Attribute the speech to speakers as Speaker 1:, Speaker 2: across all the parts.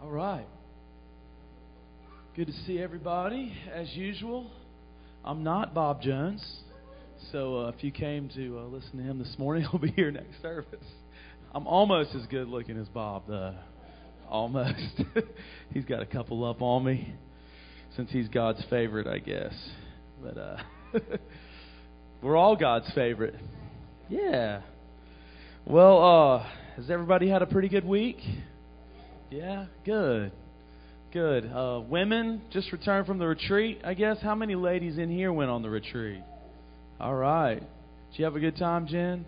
Speaker 1: All right. Good to see everybody, as usual. I'm not Bob Jones, so uh, if you came to uh, listen to him this morning, he'll be here next service. I'm almost as good looking as Bob, though. Almost. he's got a couple up on me, since he's God's favorite, I guess. But uh, we're all God's favorite. Yeah. Well, uh, has everybody had a pretty good week? Yeah, good. Good. Uh, women just returned from the retreat, I guess. How many ladies in here went on the retreat? All right. Did you have a good time, Jen?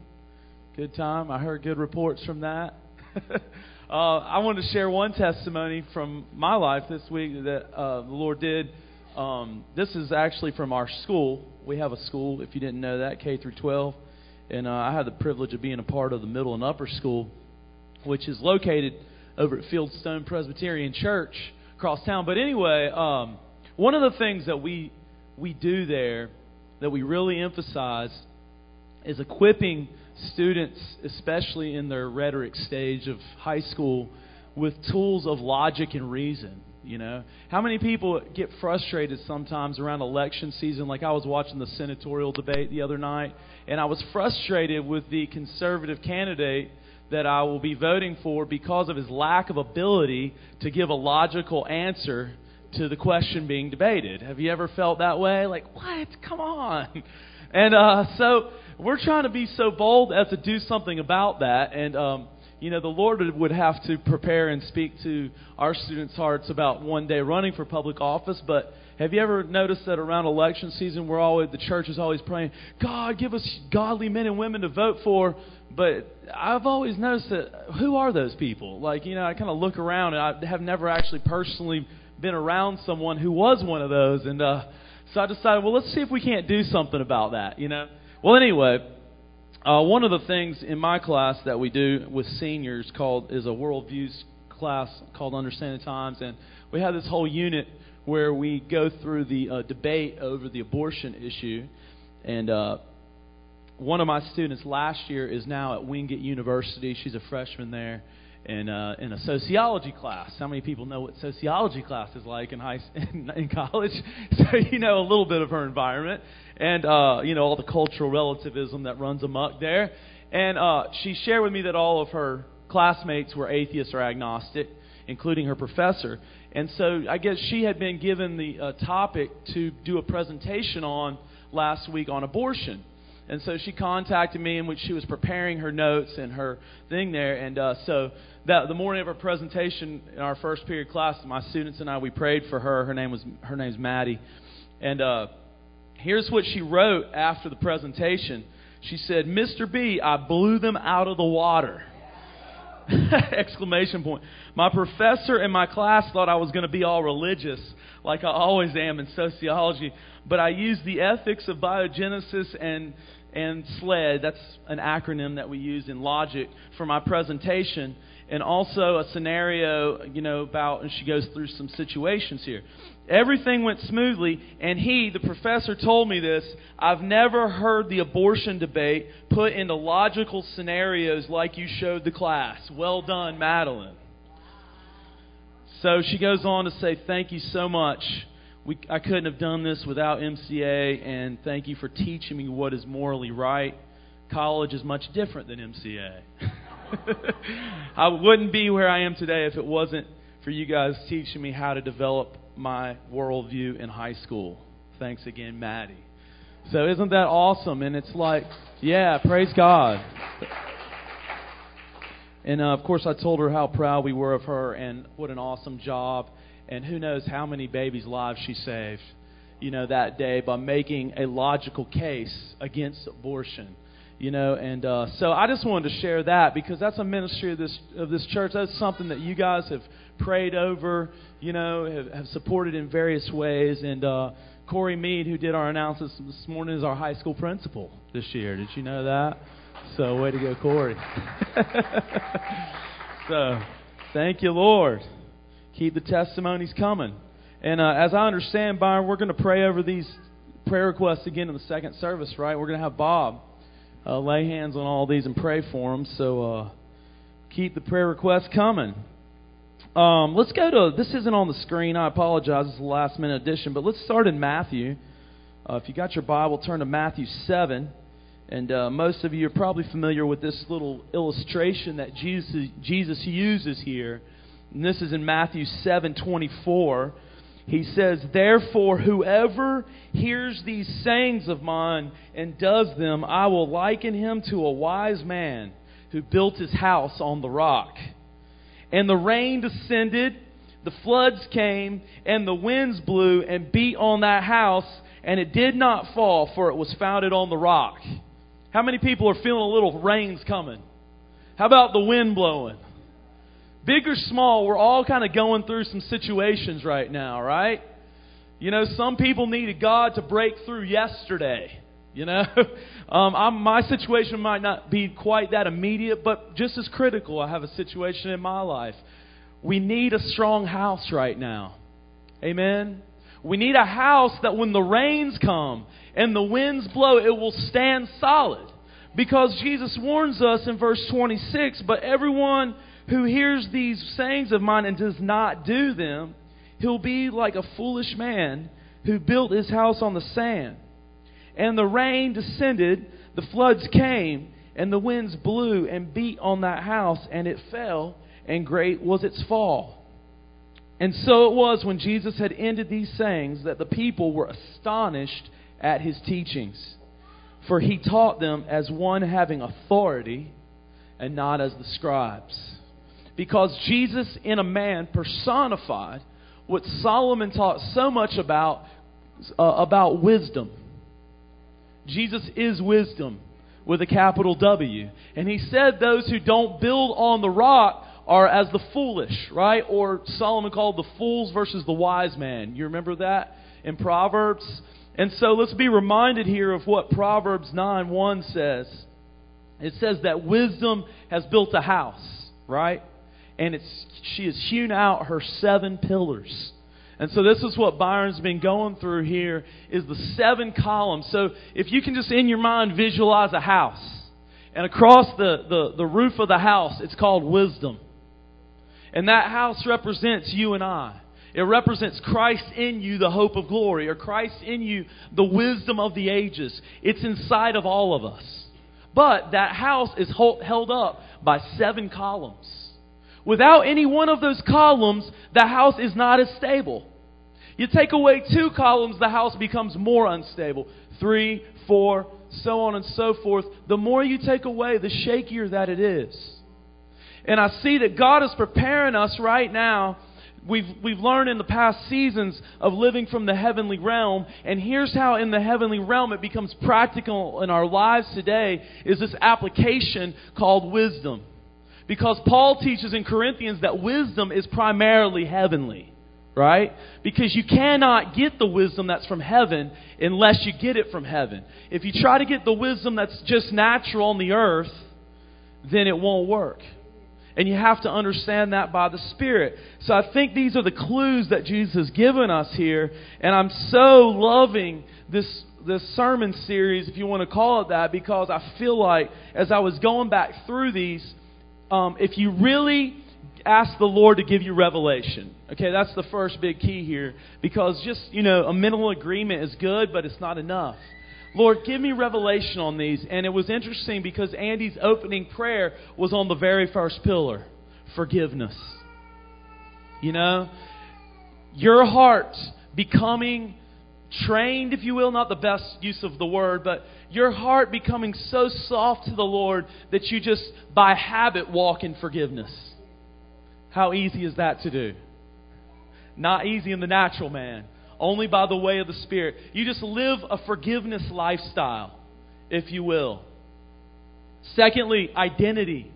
Speaker 1: Good time. I heard good reports from that. uh, I wanted to share one testimony from my life this week that uh, the Lord did. Um, this is actually from our school. We have a school, if you didn't know that, K through 12. And uh, I had the privilege of being a part of the middle and upper school, which is located over at Fieldstone Presbyterian Church across town. But anyway, um, one of the things that we we do there that we really emphasize is equipping students, especially in their rhetoric stage of high school, with tools of logic and reason. You know, how many people get frustrated sometimes around election season? Like I was watching the senatorial debate the other night, and I was frustrated with the conservative candidate that I will be voting for because of his lack of ability to give a logical answer to the question being debated. Have you ever felt that way? Like, what? Come on. And uh, so we're trying to be so bold as to do something about that. And, um, you know, the Lord would have to prepare and speak to our students' hearts about one day running for public office. But have you ever noticed that around election season, we're always the church is always praying, God, give us godly men and women to vote for. But I've always noticed that who are those people? Like, you know, I kind of look around and I have never actually personally been around someone who was one of those. And uh, so I decided, well, let's see if we can't do something about that, you know? Well, anyway, uh, one of the things in my class that we do with seniors called is a worldviews class called Understanding Times. And we have this whole unit where we go through the uh, debate over the abortion issue. And uh, one of my students last year is now at Wingate University. She's a freshman there in, uh, in a sociology class. How many people know what sociology class is like in, high, in, in college? So you know a little bit of her environment and uh, you know all the cultural relativism that runs amok there. And uh, she shared with me that all of her classmates were atheists or agnostic, including her professor. And so I guess she had been given the uh, topic to do a presentation on last week on abortion. And so she contacted me in which she was preparing her notes and her thing there. And uh, so that the morning of her presentation in our first period class, my students and I we prayed for her. Her name was her name's Maddie. And uh, here's what she wrote after the presentation. She said, "Mr. B, I blew them out of the water." Exclamation point. My professor in my class thought I was going to be all religious, like I always am in sociology, but I used the ethics of biogenesis and and SLED, that's an acronym that we use in logic for my presentation, and also a scenario, you know, about, and she goes through some situations here. Everything went smoothly, and he, the professor, told me this. I've never heard the abortion debate put into logical scenarios like you showed the class. Well done, Madeline. So she goes on to say, Thank you so much we, I couldn't have done this without MCA, and thank you for teaching me what is morally right. College is much different than MCA. I wouldn't be where I am today if it wasn't for you guys teaching me how to develop my worldview in high school. Thanks again, Maddie. So, isn't that awesome? And it's like, yeah, praise God. And uh, of course, I told her how proud we were of her and what an awesome job and who knows how many babies' lives she saved, you know, that day by making a logical case against abortion. You know, and uh, so I just wanted to share that because that's a ministry of this of this church. That's something that you guys have prayed over, you know, have, have supported in various ways. And uh, Corey Mead, who did our announcements this morning, is our high school principal this year. Did you know that? So way to go, Corey. so thank you, Lord keep the testimonies coming. And uh, as I understand, Byron, we're going to pray over these prayer requests again in the second service, right? We're going to have Bob uh, lay hands on all these and pray for them. So uh, keep the prayer requests coming. Um, let's go to, this isn't on the screen. I apologize. It's a last minute addition. But let's start in Matthew. Uh, if you got your Bible, turn to Matthew 7. And uh, most of you are probably familiar with this little illustration that Jesus, Jesus uses here. And this is in Matthew 7 24. He says, Therefore, whoever hears these sayings of mine and does them, I will liken him to a wise man who built his house on the rock. And the rain descended, the floods came, and the winds blew and beat on that house, and it did not fall, for it was founded on the rock. How many people are feeling a little rains coming? How about the wind blowing? Big or small, we're all kind of going through some situations right now, right? You know, some people needed God to break through yesterday. You know, um, my situation might not be quite that immediate, but just as critical. I have a situation in my life. We need a strong house right now. Amen. We need a house that when the rains come and the winds blow, it will stand solid. Because Jesus warns us in verse 26 But everyone who hears these sayings of mine and does not do them, he'll be like a foolish man who built his house on the sand. And the rain descended, the floods came, and the winds blew and beat on that house, and it fell, and great was its fall. And so it was when Jesus had ended these sayings that the people were astonished at his teachings. For he taught them as one having authority and not as the scribes. Because Jesus, in a man, personified what Solomon taught so much about, uh, about wisdom. Jesus is wisdom with a capital W. And he said those who don't build on the rock are as the foolish, right? Or Solomon called the fools versus the wise man. You remember that in Proverbs? And so let's be reminded here of what Proverbs 9 1 says. It says that wisdom has built a house, right? And it's, she has hewn out her seven pillars. And so this is what Byron's been going through here is the seven columns. So if you can just in your mind visualize a house. And across the, the, the roof of the house, it's called wisdom. And that house represents you and I. It represents Christ in you, the hope of glory, or Christ in you, the wisdom of the ages. It's inside of all of us. But that house is held up by seven columns. Without any one of those columns, the house is not as stable. You take away two columns, the house becomes more unstable. Three, four, so on and so forth. The more you take away, the shakier that it is. And I see that God is preparing us right now. We've, we've learned in the past seasons of living from the heavenly realm. And here's how in the heavenly realm it becomes practical in our lives today is this application called wisdom. Because Paul teaches in Corinthians that wisdom is primarily heavenly right? Because you cannot get the wisdom that's from heaven unless you get it from heaven. If you try to get the wisdom that's just natural on the earth, then it won't work. And you have to understand that by the Spirit. So I think these are the clues that Jesus has given us here. And I'm so loving this, this sermon series, if you want to call it that, because I feel like as I was going back through these, um, if you really ask the Lord to give you revelation. Okay, that's the first big key here. Because just, you know, a mental agreement is good, but it's not enough. Lord, give me revelation on these. And it was interesting because Andy's opening prayer was on the very first pillar forgiveness. You know, your heart becoming trained, if you will, not the best use of the word, but your heart becoming so soft to the Lord that you just by habit walk in forgiveness. How easy is that to do? Not easy in the natural man, only by the way of the Spirit. You just live a forgiveness lifestyle, if you will. Secondly, identity.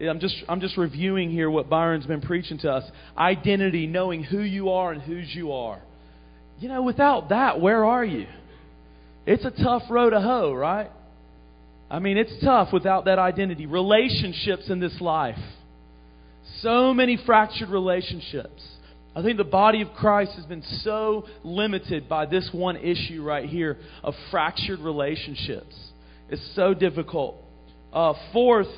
Speaker 1: I'm just, I'm just reviewing here what Byron's been preaching to us. Identity, knowing who you are and whose you are. You know, without that, where are you? It's a tough road to hoe, right? I mean, it's tough without that identity. Relationships in this life. So many fractured relationships. I think the body of Christ has been so limited by this one issue right here of fractured relationships. It's so difficult. Uh, fourth,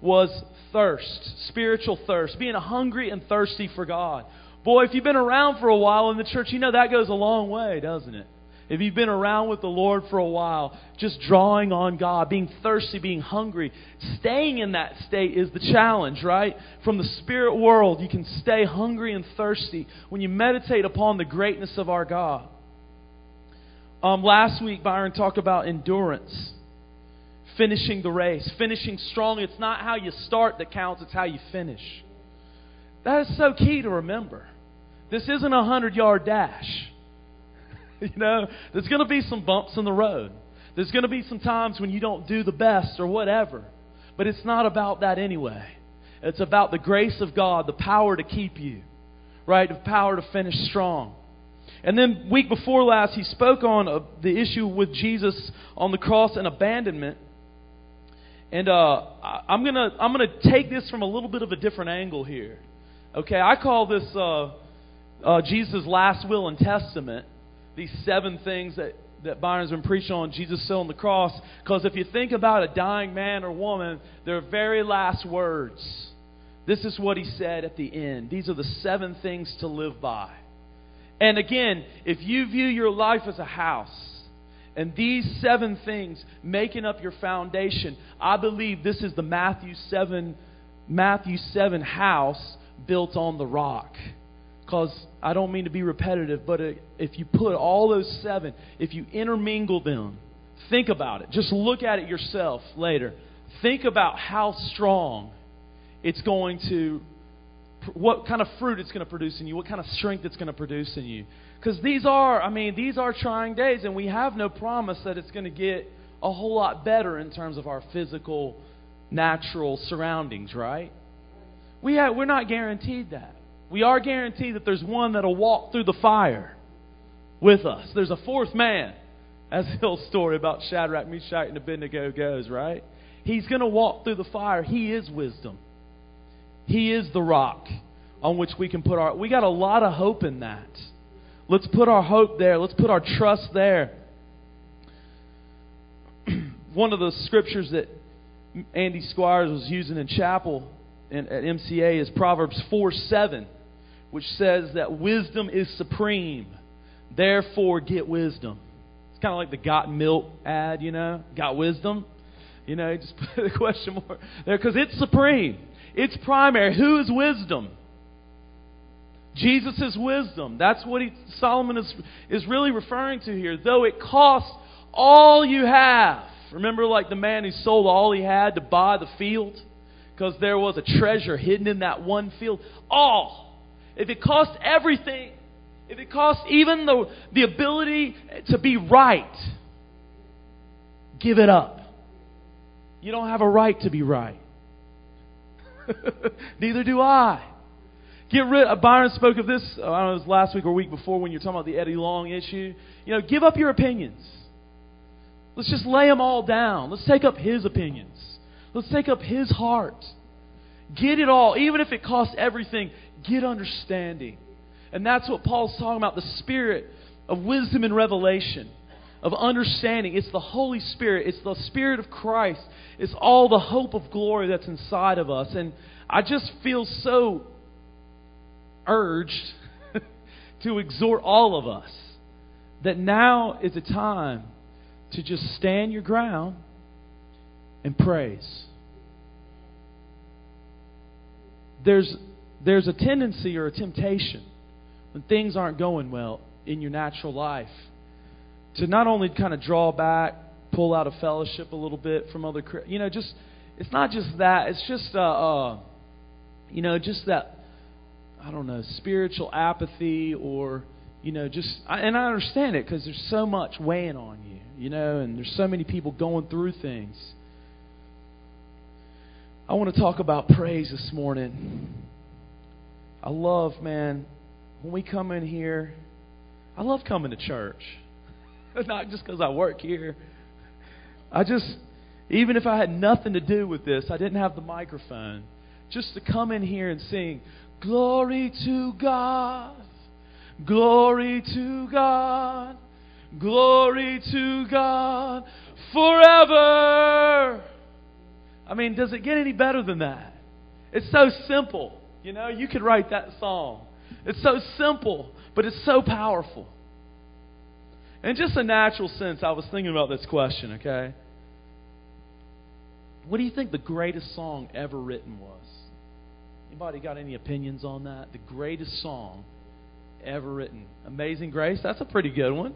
Speaker 1: was thirst, spiritual thirst, being hungry and thirsty for God. Boy, if you've been around for a while in the church, you know that goes a long way, doesn't it? If you've been around with the Lord for a while, just drawing on God, being thirsty, being hungry, staying in that state is the challenge, right? From the spirit world, you can stay hungry and thirsty when you meditate upon the greatness of our God. Um, last week, Byron talked about endurance, finishing the race, finishing strong. It's not how you start that counts, it's how you finish. That is so key to remember. This isn't a 100 yard dash. you know, there's going to be some bumps in the road. There's going to be some times when you don't do the best or whatever. But it's not about that anyway. It's about the grace of God, the power to keep you, right? The power to finish strong. And then week before last, he spoke on uh, the issue with Jesus on the cross and abandonment. And uh, I'm gonna I'm gonna take this from a little bit of a different angle here. Okay, I call this uh, uh, Jesus' last will and testament these seven things that, that Byron's been preaching on Jesus still on the cross. Because if you think about a dying man or woman, their very last words, this is what he said at the end. These are the seven things to live by. And again, if you view your life as a house, and these seven things making up your foundation, I believe this is the Matthew 7 Matthew 7 house built on the rock because I don't mean to be repetitive, but if you put all those seven, if you intermingle them, think about it. Just look at it yourself later. Think about how strong it's going to, what kind of fruit it's going to produce in you, what kind of strength it's going to produce in you. Because these are, I mean, these are trying days, and we have no promise that it's going to get a whole lot better in terms of our physical, natural surroundings, right? We have, we're not guaranteed that. We are guaranteed that there's one that'll walk through the fire with us. There's a fourth man, as the old story about Shadrach, Meshach, and Abednego goes, right? He's going to walk through the fire. He is wisdom. He is the rock on which we can put our. We got a lot of hope in that. Let's put our hope there. Let's put our trust there. One of the scriptures that Andy Squires was using in chapel at MCA is Proverbs 4 7 which says that wisdom is supreme. Therefore, get wisdom. It's kind of like the got milk ad, you know? Got wisdom? You know, just put a question mark there because it's supreme. It's primary. Who is wisdom? Jesus is wisdom. That's what he, Solomon is, is really referring to here. Though it costs all you have. Remember, like the man who sold all he had to buy the field? Because there was a treasure hidden in that one field. All if it costs everything, if it costs even the, the ability to be right, give it up. You don't have a right to be right. Neither do I. Get rid. of, Byron spoke of this. Uh, I don't know, it was last week or week before when you're talking about the Eddie Long issue. You know, give up your opinions. Let's just lay them all down. Let's take up his opinions. Let's take up his heart. Get it all, even if it costs everything. Get understanding. And that's what Paul's talking about the spirit of wisdom and revelation, of understanding. It's the Holy Spirit, it's the Spirit of Christ, it's all the hope of glory that's inside of us. And I just feel so urged to exhort all of us that now is a time to just stand your ground and praise. There's there's a tendency or a temptation when things aren't going well in your natural life to not only kind of draw back, pull out of fellowship a little bit from other, you know, just it's not just that. It's just uh, uh you know, just that I don't know, spiritual apathy or you know, just and I understand it because there's so much weighing on you, you know, and there's so many people going through things. I want to talk about praise this morning. I love, man, when we come in here, I love coming to church. Not just because I work here. I just, even if I had nothing to do with this, I didn't have the microphone, just to come in here and sing, Glory to God, glory to God, glory to God, forever. I mean, does it get any better than that? It's so simple. You know, you could write that song. It's so simple, but it's so powerful. In just a natural sense, I was thinking about this question, okay? What do you think the greatest song ever written was? Anybody got any opinions on that? The greatest song ever written. Amazing Grace? That's a pretty good one.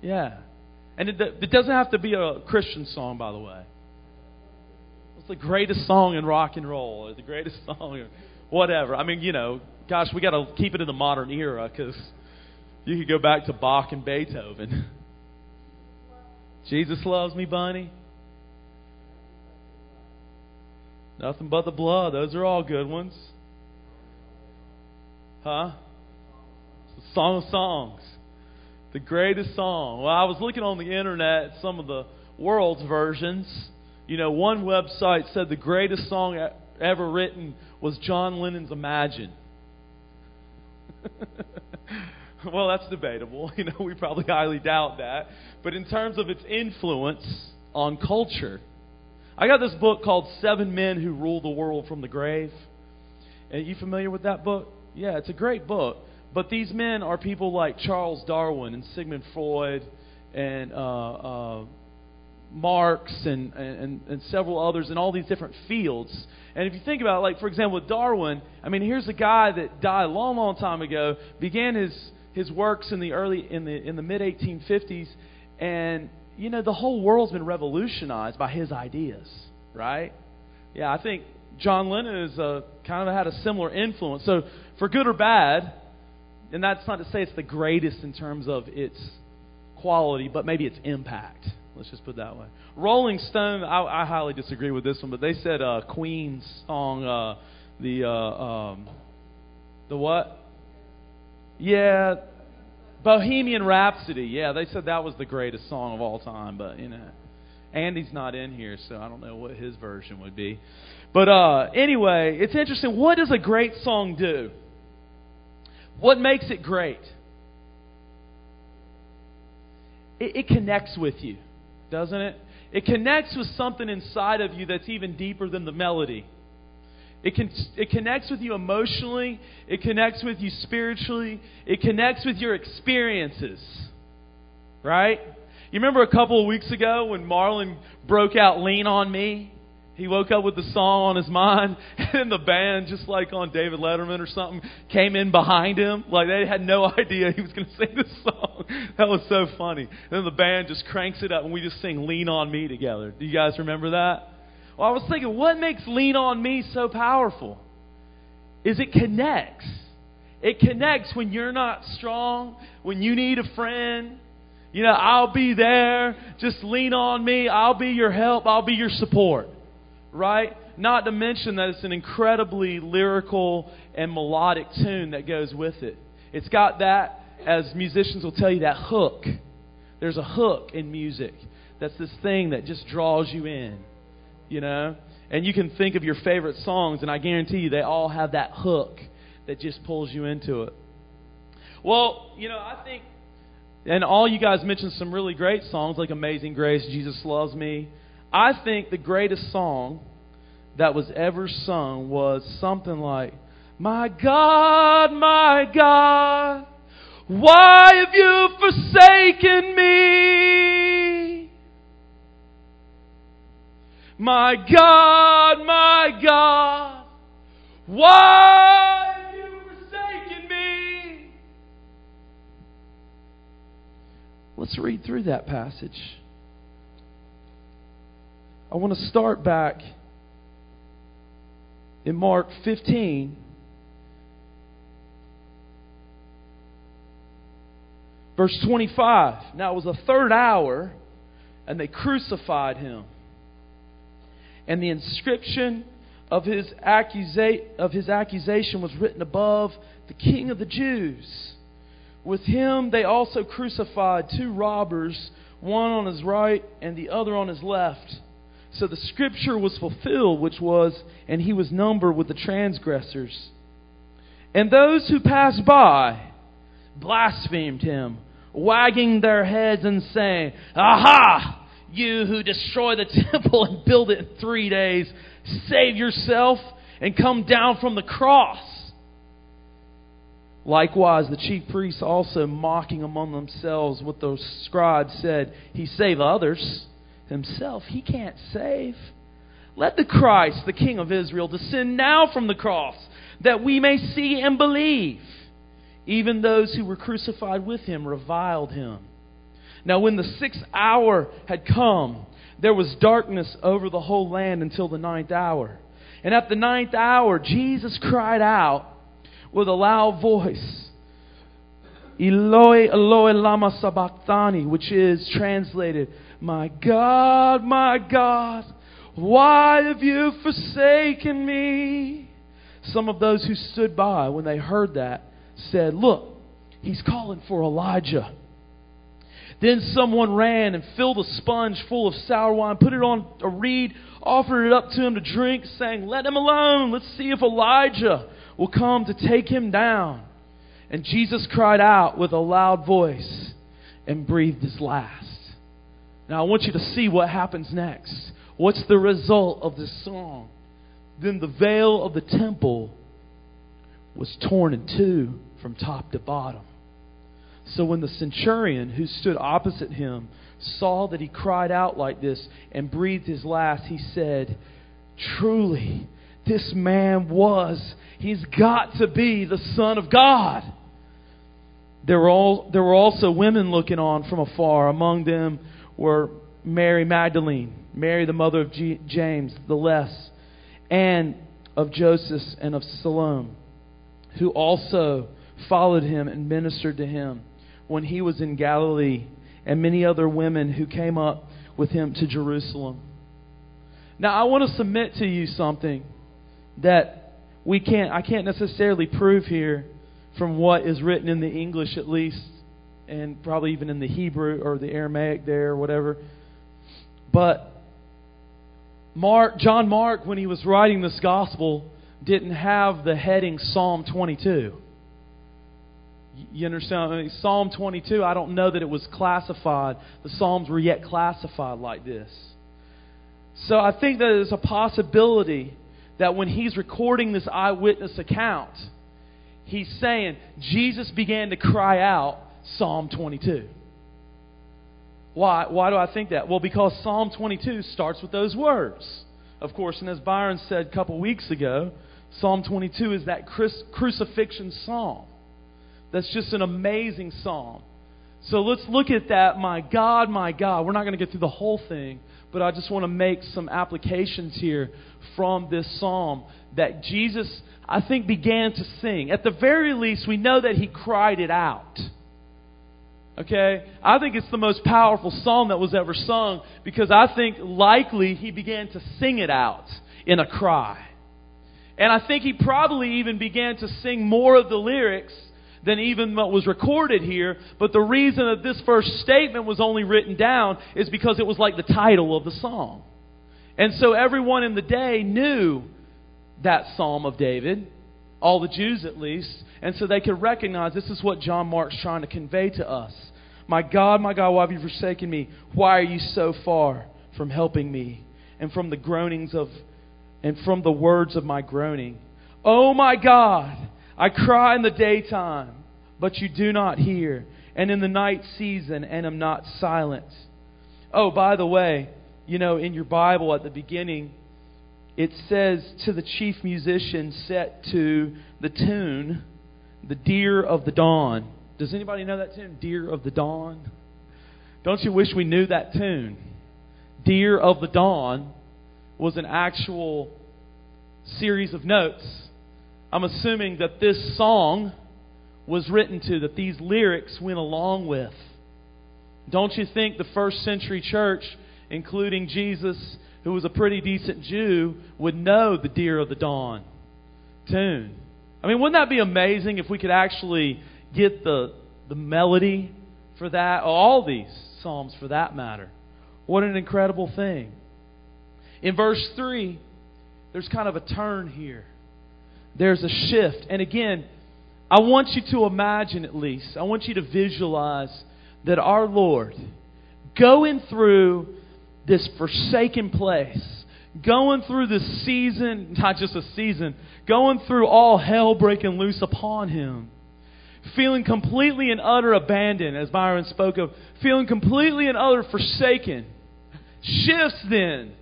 Speaker 1: Yeah. And it, it doesn't have to be a Christian song, by the way. The greatest song in rock and roll? Or the greatest song, or whatever. I mean, you know, gosh, we got to keep it in the modern era because you could go back to Bach and Beethoven. Jesus loves me, Bunny. Nothing but the blood. Those are all good ones. Huh? Song of Songs. The greatest song. Well, I was looking on the internet some of the world's versions. You know, one website said the greatest song ever written was John Lennon's Imagine. well, that's debatable. You know, we probably highly doubt that. But in terms of its influence on culture, I got this book called Seven Men Who Rule the World from the Grave. Are you familiar with that book? Yeah, it's a great book. But these men are people like Charles Darwin and Sigmund Freud and uh, uh, Marx and, and, and several others in all these different fields. And if you think about it, like for example, Darwin, I mean, here's a guy that died a long, long time ago, began his his works in the early in the in the mid 1850s, and you know the whole world's been revolutionized by his ideas, right? Yeah, I think John Lennon is a, kind of had a similar influence. So for good or bad, and that's not to say it's the greatest in terms of its quality, but maybe its impact. Let's just put that way. Rolling Stone, I, I highly disagree with this one, but they said uh, Queen's song, uh, the uh, um, the what? Yeah, Bohemian Rhapsody. Yeah, they said that was the greatest song of all time, but you know, Andy's not in here, so I don't know what his version would be. But uh, anyway, it's interesting. What does a great song do? What makes it great? It, it connects with you, doesn't it? It connects with something inside of you that's even deeper than the melody. It, can, it connects with you emotionally. It connects with you spiritually. It connects with your experiences. Right? You remember a couple of weeks ago when Marlon broke out Lean on Me? He woke up with the song on his mind, and the band, just like on David Letterman or something, came in behind him. Like they had no idea he was going to sing this song. That was so funny. And then the band just cranks it up, and we just sing Lean on Me together. Do you guys remember that? Well, I was thinking, what makes Lean on Me so powerful? Is it connects. It connects when you're not strong, when you need a friend. You know, I'll be there. Just lean on me. I'll be your help. I'll be your support right? Not to mention that it's an incredibly lyrical and melodic tune that goes with it. It's got that, as musicians will tell you, that hook. There's a hook in music. That's this thing that just draws you in, you know? And you can think of your favorite songs, and I guarantee you they all have that hook that just pulls you into it. Well, you know, I think, and all you guys mentioned some really great songs like Amazing Grace, Jesus Loves Me, I think the greatest song that was ever sung was something like, My God, my God, why have you forsaken me? My God, my God, why have you forsaken me? Let's read through that passage. I want to start back in Mark 15. Verse 25. Now it was the third hour, and they crucified him. And the inscription of his, accusa- of his accusation was written above the King of the Jews. With him they also crucified two robbers, one on his right and the other on his left. So the scripture was fulfilled, which was, and he was numbered with the transgressors. And those who passed by blasphemed him, wagging their heads and saying, Aha! you who destroy the temple and build it in three days, save yourself and come down from the cross. Likewise, the chief priests also mocking among themselves what the scribes said, He save others, himself he can't save. Let the Christ, the King of Israel, descend now from the cross, that we may see and believe. Even those who were crucified with him reviled him. Now, when the sixth hour had come, there was darkness over the whole land until the ninth hour. And at the ninth hour, Jesus cried out with a loud voice, Eloi, Eloi, lama sabachthani, which is translated, My God, my God, why have you forsaken me? Some of those who stood by when they heard that said, Look, he's calling for Elijah. Then someone ran and filled a sponge full of sour wine, put it on a reed, offered it up to him to drink, saying, Let him alone. Let's see if Elijah will come to take him down. And Jesus cried out with a loud voice and breathed his last. Now I want you to see what happens next. What's the result of this song? Then the veil of the temple was torn in two from top to bottom. So when the centurion who stood opposite him saw that he cried out like this and breathed his last, he said, Truly, this man was, he's got to be the Son of God. There were, all, there were also women looking on from afar. Among them were Mary Magdalene, Mary the mother of G- James, the less, and of Joseph and of Salome, who also followed him and ministered to him when he was in Galilee, and many other women who came up with him to Jerusalem. Now, I want to submit to you something that we can't, I can't necessarily prove here from what is written in the English, at least, and probably even in the Hebrew or the Aramaic there or whatever. But Mark, John Mark, when he was writing this gospel, didn't have the heading Psalm 22. You understand? I mean, Psalm 22, I don't know that it was classified. The Psalms were yet classified like this. So I think that there's a possibility that when he's recording this eyewitness account, he's saying, Jesus began to cry out Psalm 22. Why? Why do I think that? Well, because Psalm 22 starts with those words. Of course, and as Byron said a couple weeks ago, Psalm 22 is that crucifixion psalm. That's just an amazing psalm. So let's look at that. My God, my God. We're not going to get through the whole thing, but I just want to make some applications here from this psalm that Jesus, I think, began to sing. At the very least, we know that he cried it out. Okay? I think it's the most powerful song that was ever sung because I think likely he began to sing it out in a cry. And I think he probably even began to sing more of the lyrics than even what was recorded here. But the reason that this first statement was only written down is because it was like the title of the song. And so everyone in the day knew that Psalm of David, all the Jews at least, and so they could recognize this is what John Mark's trying to convey to us. My God, my God, why have you forsaken me? Why are you so far from helping me? And from the groanings of and from the words of my groaning. Oh my God, I cry in the daytime, but you do not hear, and in the night season, and am not silent. Oh, by the way, you know, in your Bible at the beginning, it says to the chief musician set to the tune, The Deer of the Dawn. Does anybody know that tune? Deer of the Dawn? Don't you wish we knew that tune? Deer of the Dawn was an actual series of notes I'm assuming that this song was written to, that these lyrics went along with. Don't you think the first century church, including Jesus, who was a pretty decent Jew, would know the Deer of the Dawn tune? I mean, wouldn't that be amazing if we could actually get the, the melody for that? All these Psalms, for that matter. What an incredible thing. In verse 3, there's kind of a turn here there's a shift. And again, I want you to imagine at least, I want you to visualize that our Lord, going through this forsaken place, going through this season, not just a season, going through all hell breaking loose upon him. Feeling completely and utter abandoned, as Byron spoke of, feeling completely and utter forsaken, shifts then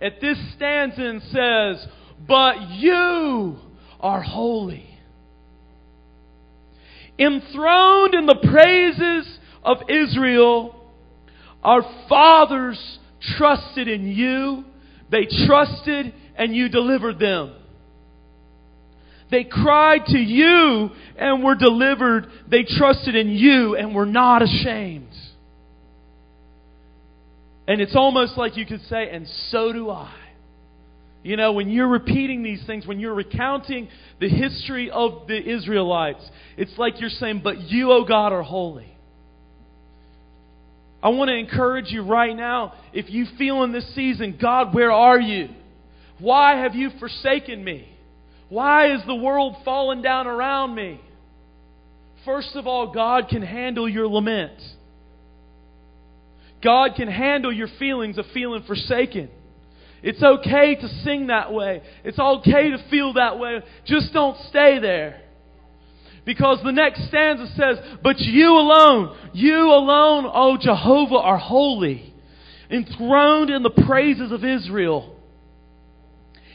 Speaker 1: at this stanza and says, But you are holy. Enthroned in the praises of Israel, our fathers trusted in you. They trusted and you delivered them. They cried to you and were delivered. They trusted in you and were not ashamed. And it's almost like you could say, and so do I. You know, when you're repeating these things, when you're recounting the history of the Israelites, it's like you're saying, But you, O God, are holy. I want to encourage you right now, if you feel in this season, God, where are you? Why have you forsaken me? Why is the world falling down around me? First of all, God can handle your lament. God can handle your feelings of feeling forsaken. It's okay to sing that way. It's okay to feel that way. Just don't stay there. Because the next stanza says, But you alone, you alone, O Jehovah, are holy, enthroned in the praises of Israel.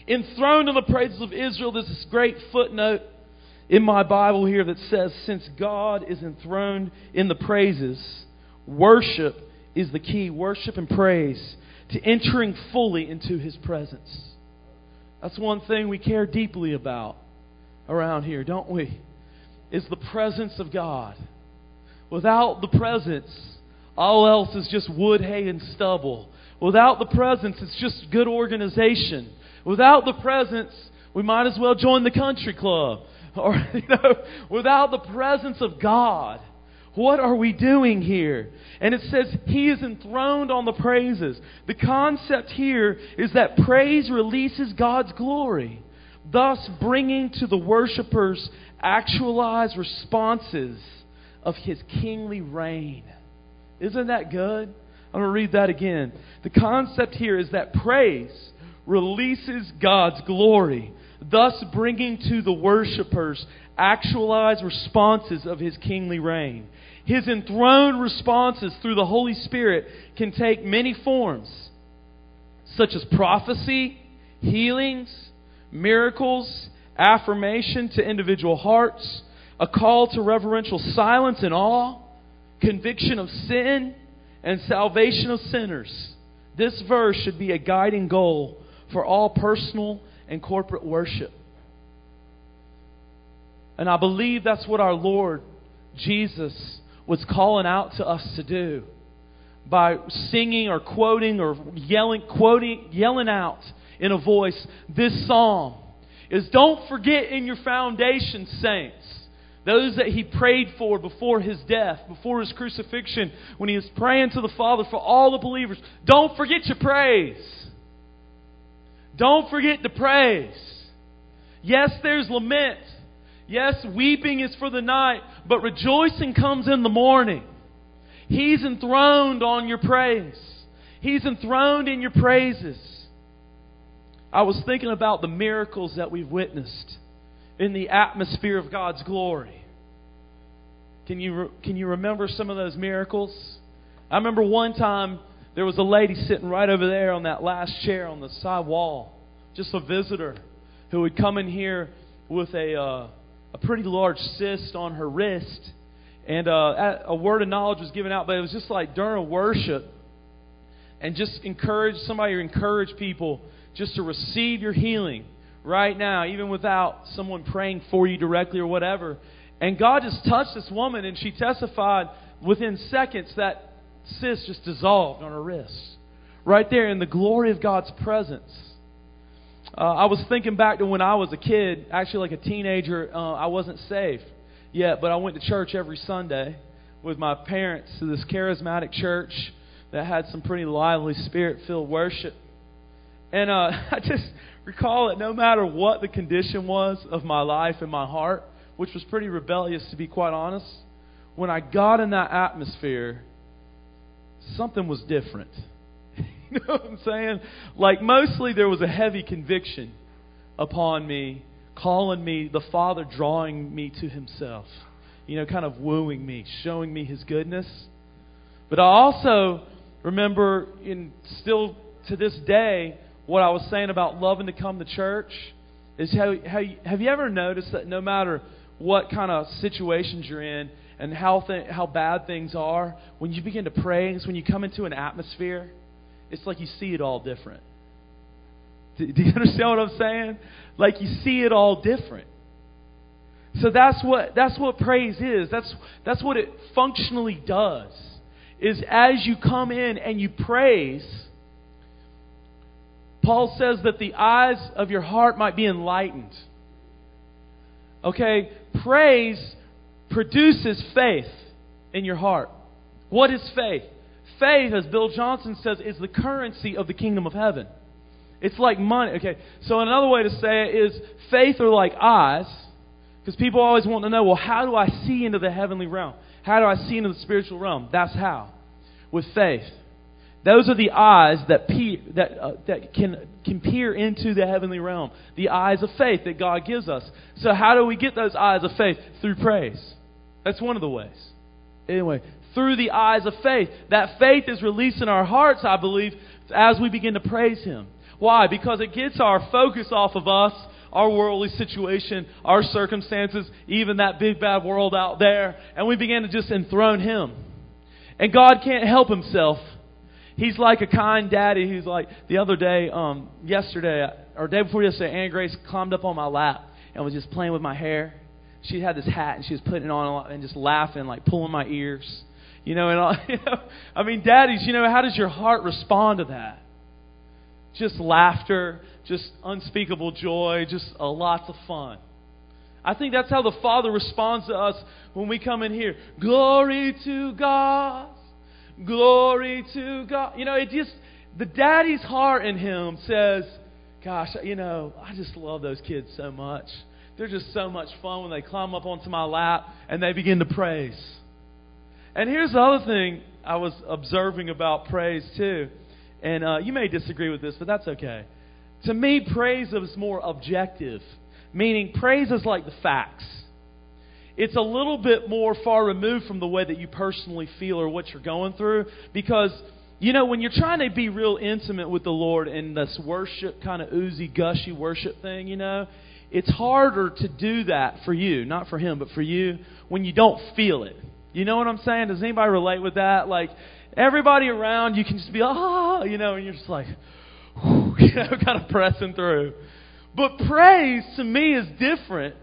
Speaker 1: Enthroned in the praises of Israel, there's this great footnote in my Bible here that says, Since God is enthroned in the praises, worship is the key. Worship and praise to entering fully into His presence. That's one thing we care deeply about around here, don't we? Is the presence of God. Without the presence, all else is just wood, hay, and stubble. Without the presence, it's just good organization. Without the presence, we might as well join the country club. Or, you know, without the presence of God, what are we doing here? And it says, He is enthroned on the praises. The concept here is that praise releases God's glory, thus bringing to the worshipers actualized responses of His kingly reign. Isn't that good? I'm going to read that again. The concept here is that praise releases God's glory, thus bringing to the worshipers actualized responses of His kingly reign. His enthroned responses through the Holy Spirit can take many forms, such as prophecy, healings, miracles, affirmation to individual hearts, a call to reverential silence and awe, conviction of sin, and salvation of sinners. This verse should be a guiding goal for all personal and corporate worship. And I believe that's what our Lord Jesus was calling out to us to do by singing or quoting or yelling, quoting, yelling out in a voice this psalm is don't forget in your foundation, saints, those that he prayed for before his death, before his crucifixion, when he was praying to the Father for all the believers. Don't forget your praise. Don't forget to praise. Yes, there's lament. Yes, weeping is for the night, but rejoicing comes in the morning. He's enthroned on your praise. He's enthroned in your praises. I was thinking about the miracles that we've witnessed in the atmosphere of God's glory. Can you, can you remember some of those miracles? I remember one time there was a lady sitting right over there on that last chair on the side wall, just a visitor who would come in here with a, uh, a pretty large cyst on her wrist. And uh, a word of knowledge was given out, but it was just like during worship. And just encourage somebody to encourage people just to receive your healing right now, even without someone praying for you directly or whatever. And God just touched this woman, and she testified within seconds that cyst just dissolved on her wrist. Right there in the glory of God's presence. Uh, I was thinking back to when I was a kid, actually like a teenager. Uh, I wasn't saved yet, but I went to church every Sunday with my parents to this charismatic church that had some pretty lively, spirit-filled worship. And uh, I just recall that no matter what the condition was of my life and my heart, which was pretty rebellious to be quite honest, when I got in that atmosphere, something was different. You know what I'm saying? Like, mostly there was a heavy conviction upon me, calling me, the Father drawing me to Himself. You know, kind of wooing me, showing me His goodness. But I also remember, in still to this day, what I was saying about loving to come to church is how, how have you ever noticed that no matter what kind of situations you're in and how th- how bad things are, when you begin to pray, when you come into an atmosphere, it's like you see it all different. Do, do you understand what I'm saying? Like you see it all different. So that's what that's what praise is. That's that's what it functionally does. Is as you come in and you praise, Paul says that the eyes of your heart might be enlightened. Okay? Praise produces faith in your heart. What is faith? Faith, as Bill Johnson says, is the currency of the kingdom of heaven. It's like money. Okay, so another way to say it is faith are like eyes, because people always want to know, well, how do I see into the heavenly realm? How do I see into the spiritual realm? That's how. With faith. Those are the eyes that, pe- that, uh, that can, can peer into the heavenly realm. The eyes of faith that God gives us. So, how do we get those eyes of faith? Through praise. That's one of the ways. Anyway, through the eyes of faith. That faith is released in our hearts, I believe, as we begin to praise Him. Why? Because it gets our focus off of us, our worldly situation, our circumstances, even that big bad world out there, and we begin to just enthrone Him. And God can't help Himself He's like a kind daddy who's like, the other day, um, yesterday, or day before yesterday, Anne Grace climbed up on my lap and was just playing with my hair. She had this hat and she was putting it on and just laughing, like pulling my ears. You know, and all, you know, I mean, daddies, you know, how does your heart respond to that? Just laughter, just unspeakable joy, just a lots of fun. I think that's how the Father responds to us when we come in here. Glory to God Glory to God. You know, it just, the daddy's heart in him says, Gosh, you know, I just love those kids so much. They're just so much fun when they climb up onto my lap and they begin to praise. And here's the other thing I was observing about praise, too. And uh, you may disagree with this, but that's okay. To me, praise is more objective, meaning praise is like the facts it's a little bit more far removed from the way that you personally feel or what you're going through because you know when you're trying to be real intimate with the lord in this worship kind of oozy gushy worship thing you know it's harder to do that for you. Not for him but for you when you don't feel it. You know what i'm saying? Does anybody relate with that? Like everybody around you can just be ah you know and you're just like you know kind of pressing through. But praise to me is different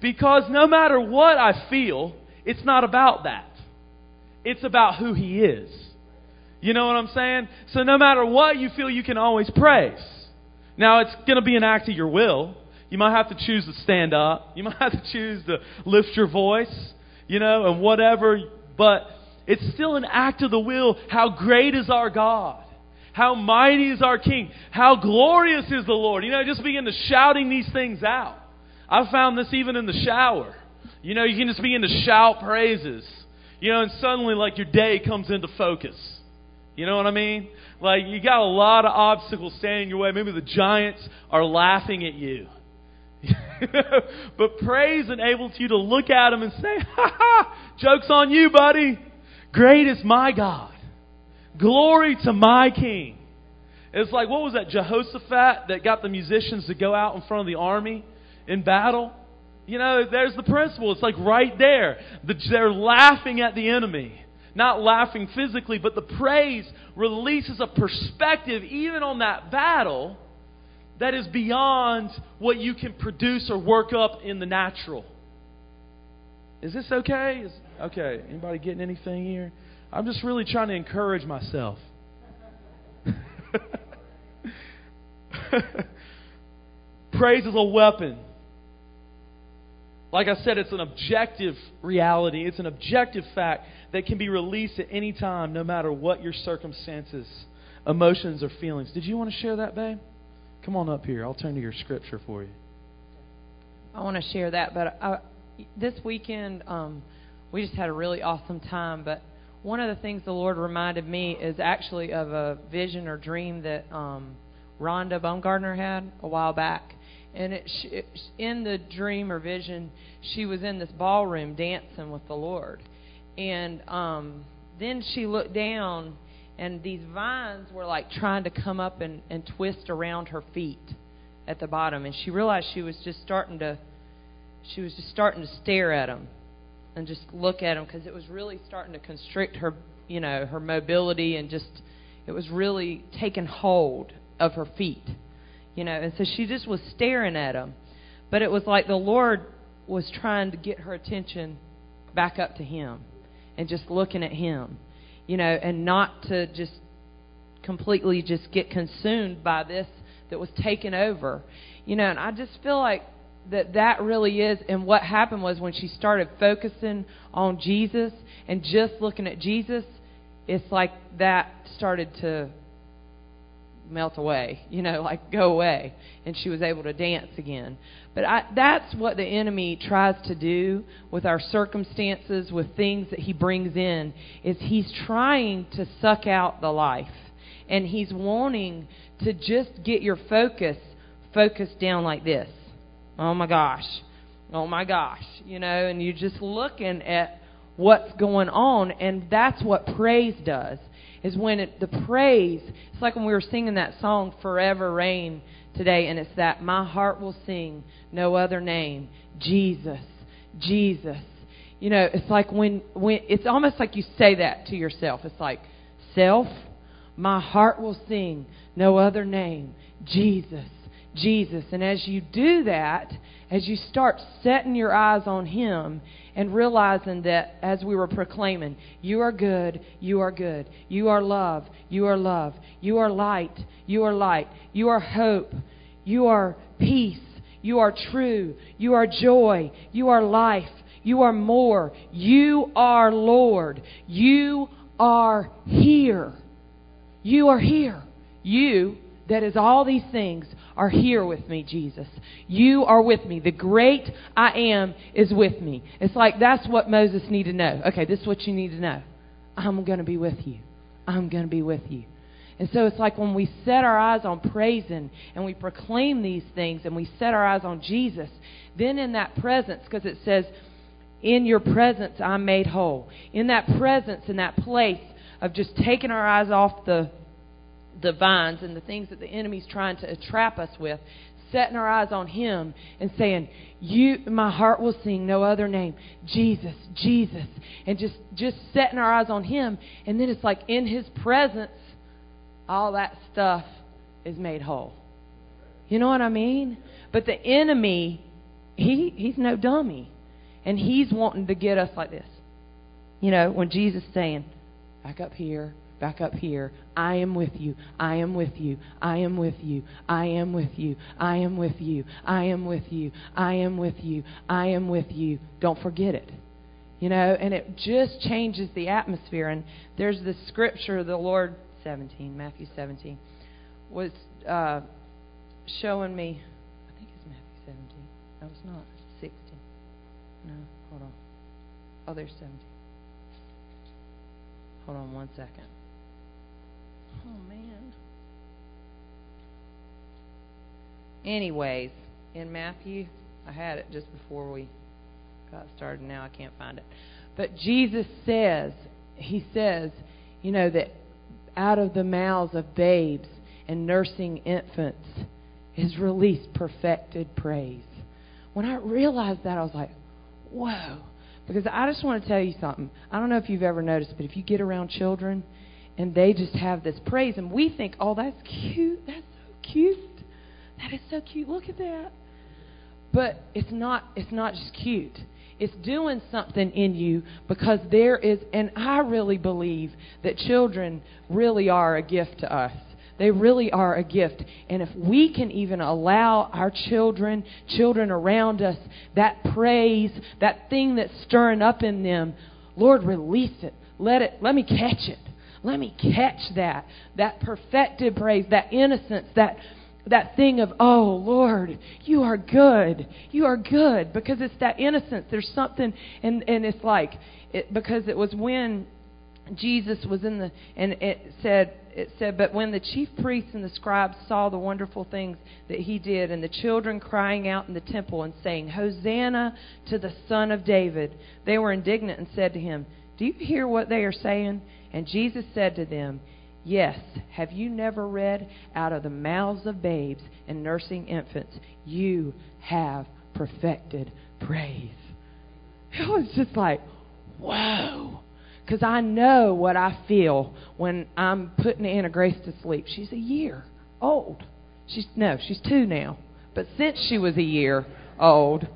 Speaker 1: because no matter what I feel, it's not about that. It's about who He is. You know what I'm saying? So no matter what you feel, you can always praise. Now, it's going to be an act of your will. You might have to choose to stand up. You might have to choose to lift your voice, you know, and whatever. But it's still an act of the will. How great is our God? How mighty is our King? How glorious is the Lord? You know, just begin to shouting these things out. I found this even in the shower. You know, you can just begin to shout praises. You know, and suddenly, like, your day comes into focus. You know what I mean? Like, you got a lot of obstacles standing in your way. Maybe the giants are laughing at you. but praise enables you to look at them and say, ha ha, joke's on you, buddy. Great is my God. Glory to my King. It's like, what was that, Jehoshaphat that got the musicians to go out in front of the army? in battle. You know, there's the principle. It's like right there. The, they're laughing at the enemy. Not laughing physically, but the praise releases a perspective, even on that battle, that is beyond what you can produce or work up in the natural. Is this okay? Is, okay. Anybody getting anything here? I'm just really trying to encourage myself. Praise is a weapon. Like I said, it's an objective reality. It's an objective fact that can be released at any time, no matter what your circumstances, emotions, or feelings. Did you want to share that, babe? Come on up here. I'll turn to your scripture for you.
Speaker 2: I want to share that, but I, this weekend um, we just had a really awesome time. But one of the things the Lord reminded me is actually of a vision or dream that um, Rhonda Baumgardner had a while back. And it, it, in the dream or vision, she was in this ballroom dancing with the Lord. And um, then she looked down, and these vines were like trying to come up and, and twist around her feet at the bottom. And she realized she was just starting to, she was just starting to stare at them and just look at them because it was really starting to constrict her, you know, her mobility and just it was really taking hold of her feet, you know. And so she just was staring at them, but it was like the Lord was trying to get her attention back up to Him and just looking at Him, you know, and not to just completely just get consumed by this that was taken over, you know. And I just feel like that that really is and what happened was when she started focusing on Jesus and just looking at Jesus it's like that started to melt away you know like go away. And she was able to dance again. But I, that's what the enemy tries to do with our circumstances with things that he brings in is he's trying to suck out the life. And he's wanting to just get your focus focused down like this. Oh my gosh, oh my gosh, you know, and you're just looking at what's going on, and that's what praise does. Is when it, the praise, it's like when we were singing that song, Forever Reign, today, and it's that my heart will sing no other name, Jesus, Jesus. You know, it's like when, when it's almost like you say that to yourself. It's like, self, my heart will sing no other name, Jesus. Jesus. And as you do that, as you start setting your eyes on Him and realizing that, as we were proclaiming, you are good, you are good, you are love, you are love, you are light, you are light, you are hope, you are peace, you are true, you are joy, you are life, you are more, you are Lord, you are here. You are here. You that is all these things are here with me, Jesus. You are with me. The great I am is with me. It's like that's what Moses needed to know. Okay, this is what you need to know. I'm going to be with you. I'm going to be with you. And so it's like when we set our eyes on praising and we proclaim these things and we set our eyes on Jesus, then in that presence, because it says, in your presence I'm made whole. In that presence, in that place of just taking our eyes off the the vines and the things that the enemy's trying to trap us with, setting our eyes on him and saying, "You my heart will sing no other name. Jesus, Jesus." And just just setting our eyes on him and then it's like in his presence all that stuff is made whole. You know what I mean? But the enemy, he he's no dummy. And he's wanting to get us like this. You know, when Jesus saying, back up here, back up here. I am with you. I am with you. I am with you. I am with you. I am with you. I am with you. I am with you. I am with you. Don't forget it. You know, and it just changes the atmosphere. And there's this scripture, the Lord 17, Matthew 17, was uh, showing me. I think it's Matthew 17. No, it's not. 16. No, hold on. Oh, there's 17. Hold on one second. Oh, man. Anyways, in Matthew, I had it just before we got started. Now I can't find it. But Jesus says, He says, you know, that out of the mouths of babes and nursing infants is released perfected praise. When I realized that, I was like, whoa. Because I just want to tell you something. I don't know if you've ever noticed, but if you get around children and they just have this praise. And we think oh that's cute. That's so cute. That is so cute. Look at that. But it's not it's not just cute. It's doing something in you because there is and i really believe that children really are a gift to us. They really are a gift. And if we can even allow our children, children around us, that praise, that thing that's stirring up in them, Lord, release it. Let it, let me catch it. Let me catch that. That perfected praise, that innocence, that that thing of, oh Lord, you are good. You are good. Because it's that innocence. There's something and and it's like it, because it was when Jesus was in the and it said it said but when the chief priests and the scribes saw the wonderful things that he did and the children crying out in the temple and saying hosanna to the son of david they were indignant and said to him do you hear what they are saying and Jesus said to them yes have you never read out of the mouths of babes and nursing infants you have perfected praise it was just like whoa because I know what I feel when I'm putting Anna Grace to sleep. She's a year old. She's no, she's two now. But since she was a year old,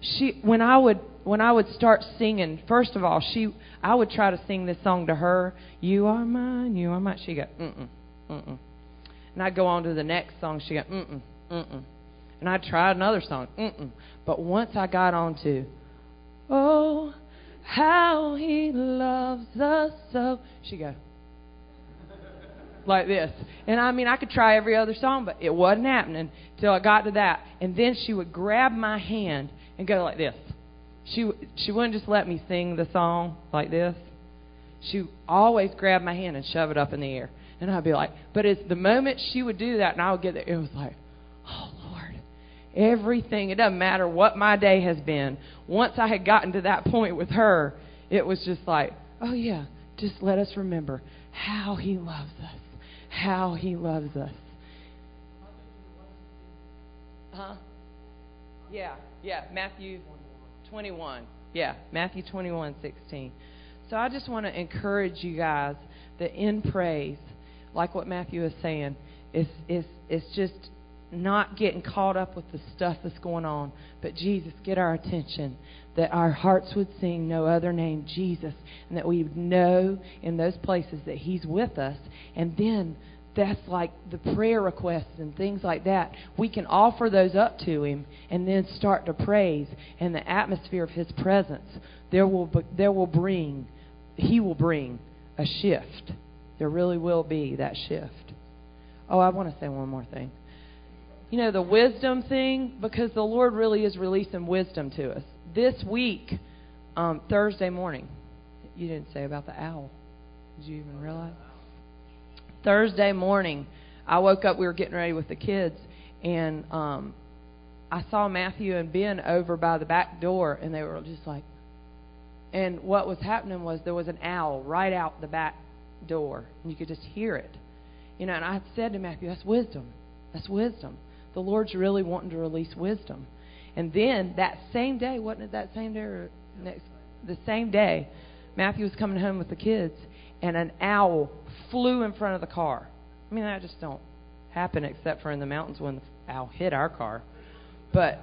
Speaker 2: she when I would when I would start singing, first of all, she I would try to sing this song to her. You are mine, you are mine. She go mm mm mm mm, and I'd go on to the next song. She go mm mm mm mm, and I'd try another song mm mm. But once I got on to, oh how he loves us so. She go like this, and I mean I could try every other song, but it wasn't happening till I got to that. And then she would grab my hand and go like this. She she wouldn't just let me sing the song like this. She always grab my hand and shove it up in the air, and I'd be like, but it's the moment she would do that, and I would get there, it was like, oh Lord, everything. It doesn't matter what my day has been. Once I had gotten to that point with her, it was just like, oh, yeah, just let us remember how He loves us. How He loves us. Huh? Yeah, yeah, Matthew 21. Yeah, Matthew 21, 16. So I just want to encourage you guys that in praise, like what Matthew is saying, is is it's just not getting caught up with the stuff that's going on, but Jesus, get our attention. That our hearts would sing no other name, Jesus, and that we would know in those places that He's with us. And then that's like the prayer requests and things like that. We can offer those up to Him and then start to praise. And the atmosphere of His presence, there will, there will bring, He will bring a shift. There really will be that shift. Oh, I want to say one more thing you know, the wisdom thing, because the Lord really is releasing wisdom to us. This week, um, Thursday morning, you didn't say about the owl. Did you even realize? Thursday morning, I woke up, we were getting ready with the kids, and um, I saw Matthew and Ben over by the back door, and they were just like, and what was happening was there was an owl right out the back door, and you could just hear it. You know, and I said to Matthew, that's wisdom. That's wisdom the Lord's really wanting to release wisdom. And then that same day, wasn't it that same day or next? The same day, Matthew was coming home with the kids, and an owl flew in front of the car. I mean, that just don't happen except for in the mountains when the owl hit our car. But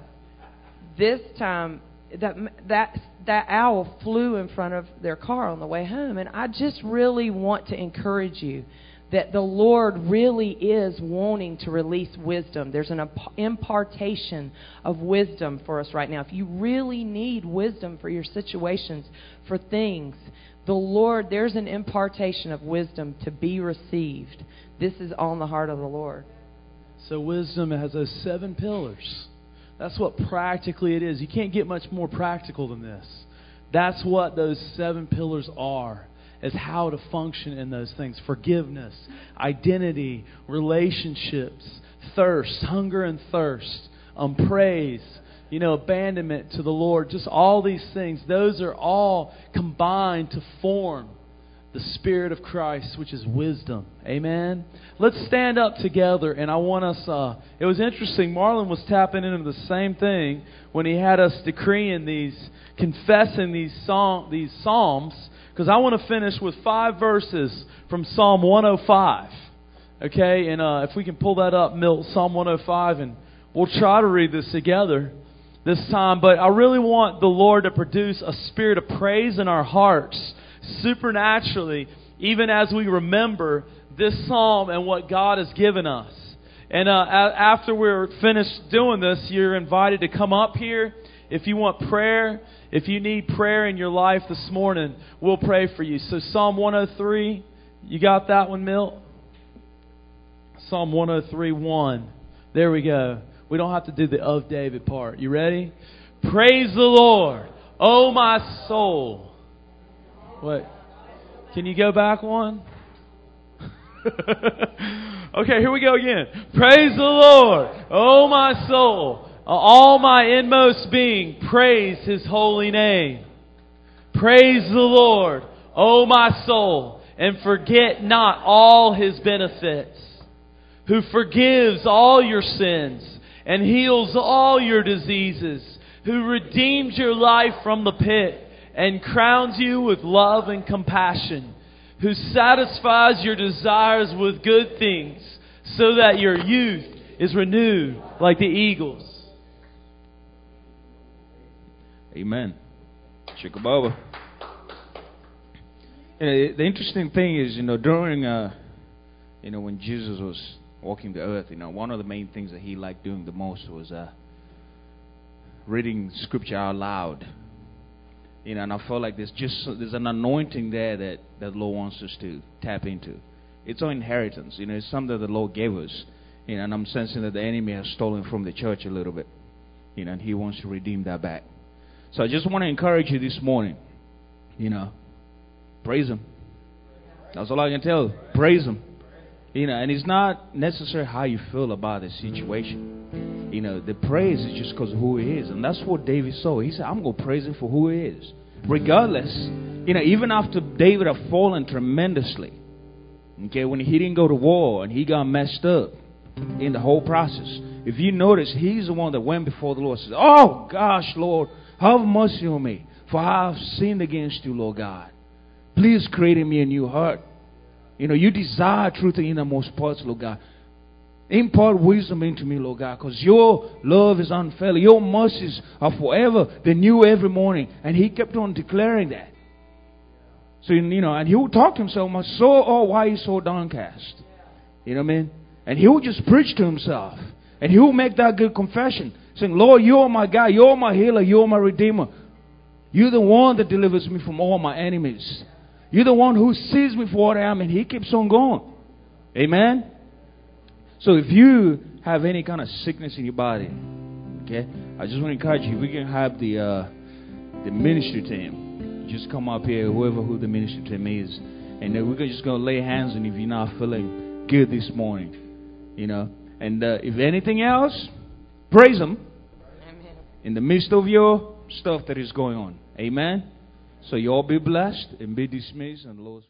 Speaker 2: this time, that that that owl flew in front of their car on the way home, and I just really want to encourage you that the Lord really is wanting to release wisdom. There's an impartation of wisdom for us right now. If you really need wisdom for your situations, for things, the Lord, there's an impartation of wisdom to be received. This is on the heart of the Lord.
Speaker 1: So, wisdom has those seven pillars. That's what practically it is. You can't get much more practical than this. That's what those seven pillars are is how to function in those things forgiveness, identity, relationships, thirst, hunger and thirst, um, praise, you know, abandonment to the Lord, just all these things. Those are all combined to form the Spirit of Christ, which is wisdom. Amen. Let's stand up together, and I want us. Uh, it was interesting. Marlon was tapping into the same thing when he had us decreeing these, confessing these song, these psalms because I want to finish with five verses from Psalm 105. Okay, and uh, if we can pull that up, Milt, Psalm 105, and we'll try to read this together this time. But I really want the Lord to produce a spirit of praise in our hearts supernaturally, even as we remember this psalm and what God has given us. And uh, after we're finished doing this, you're invited to come up here if you want prayer. If you need prayer in your life this morning, we'll pray for you. So, Psalm 103, you got that one, Milt? Psalm 103 1. There we go. We don't have to do the of David part. You ready? Praise the Lord, O my soul. What? Can you go back one? okay, here we go again. Praise the Lord, oh my soul, uh, all my inmost being, praise his holy name. Praise the Lord, oh my soul, and forget not all his benefits, who forgives all your sins and heals all your diseases, who redeems your life from the pit and crowns you with love and compassion who satisfies your desires with good things, so that your youth is renewed like the eagles.
Speaker 3: Amen. Chickaboba. You know, the interesting thing is, you know, during, uh, you know, when Jesus was walking the earth, you know, one of the main things that he liked doing the most was uh, reading scripture out loud. You know, and I felt like there's just there's an anointing there that that the Lord wants us to tap into. It's our inheritance. You know, it's something that the Lord gave us. You know, and I'm sensing that the enemy has stolen from the church a little bit. You know, and he wants to redeem that back. So I just want to encourage you this morning. You know, praise him. That's all I can tell. Praise him. You know, and it's not necessarily how you feel about the situation. You know, the praise is just because who he is. And that's what David saw. He said, I'm going to praise him for who he is. Regardless, you know, even after David had fallen tremendously, okay, when he didn't go to war and he got messed up in the whole process, if you notice, he's the one that went before the Lord and said, Oh, gosh, Lord, have mercy on me, for I have sinned against you, Lord God. Please create in me a new heart. You know, you desire truth in the most parts, Lord God. Impart wisdom into me, Lord God, because your love is unfailing. Your mercies are forever. They're new every morning. And he kept on declaring that. So, you know, and he would talk to himself, my soul, oh, why are you so downcast? You know what I mean? And he would just preach to himself. And he would make that good confession, saying, Lord, you're my God. You're my healer. You're my redeemer. You're the one that delivers me from all my enemies. You're the one who sees me for what I am. And he keeps on going. Amen? So if you have any kind of sickness in your body, okay, I just want to encourage you. We can have the uh, the ministry team just come up here, whoever who the ministry team is, and then we're just gonna lay hands on you if you're not feeling good this morning, you know. And uh, if anything else, praise Him in the midst of your stuff that is going on. Amen. So you all be blessed and be dismissed and Lord's.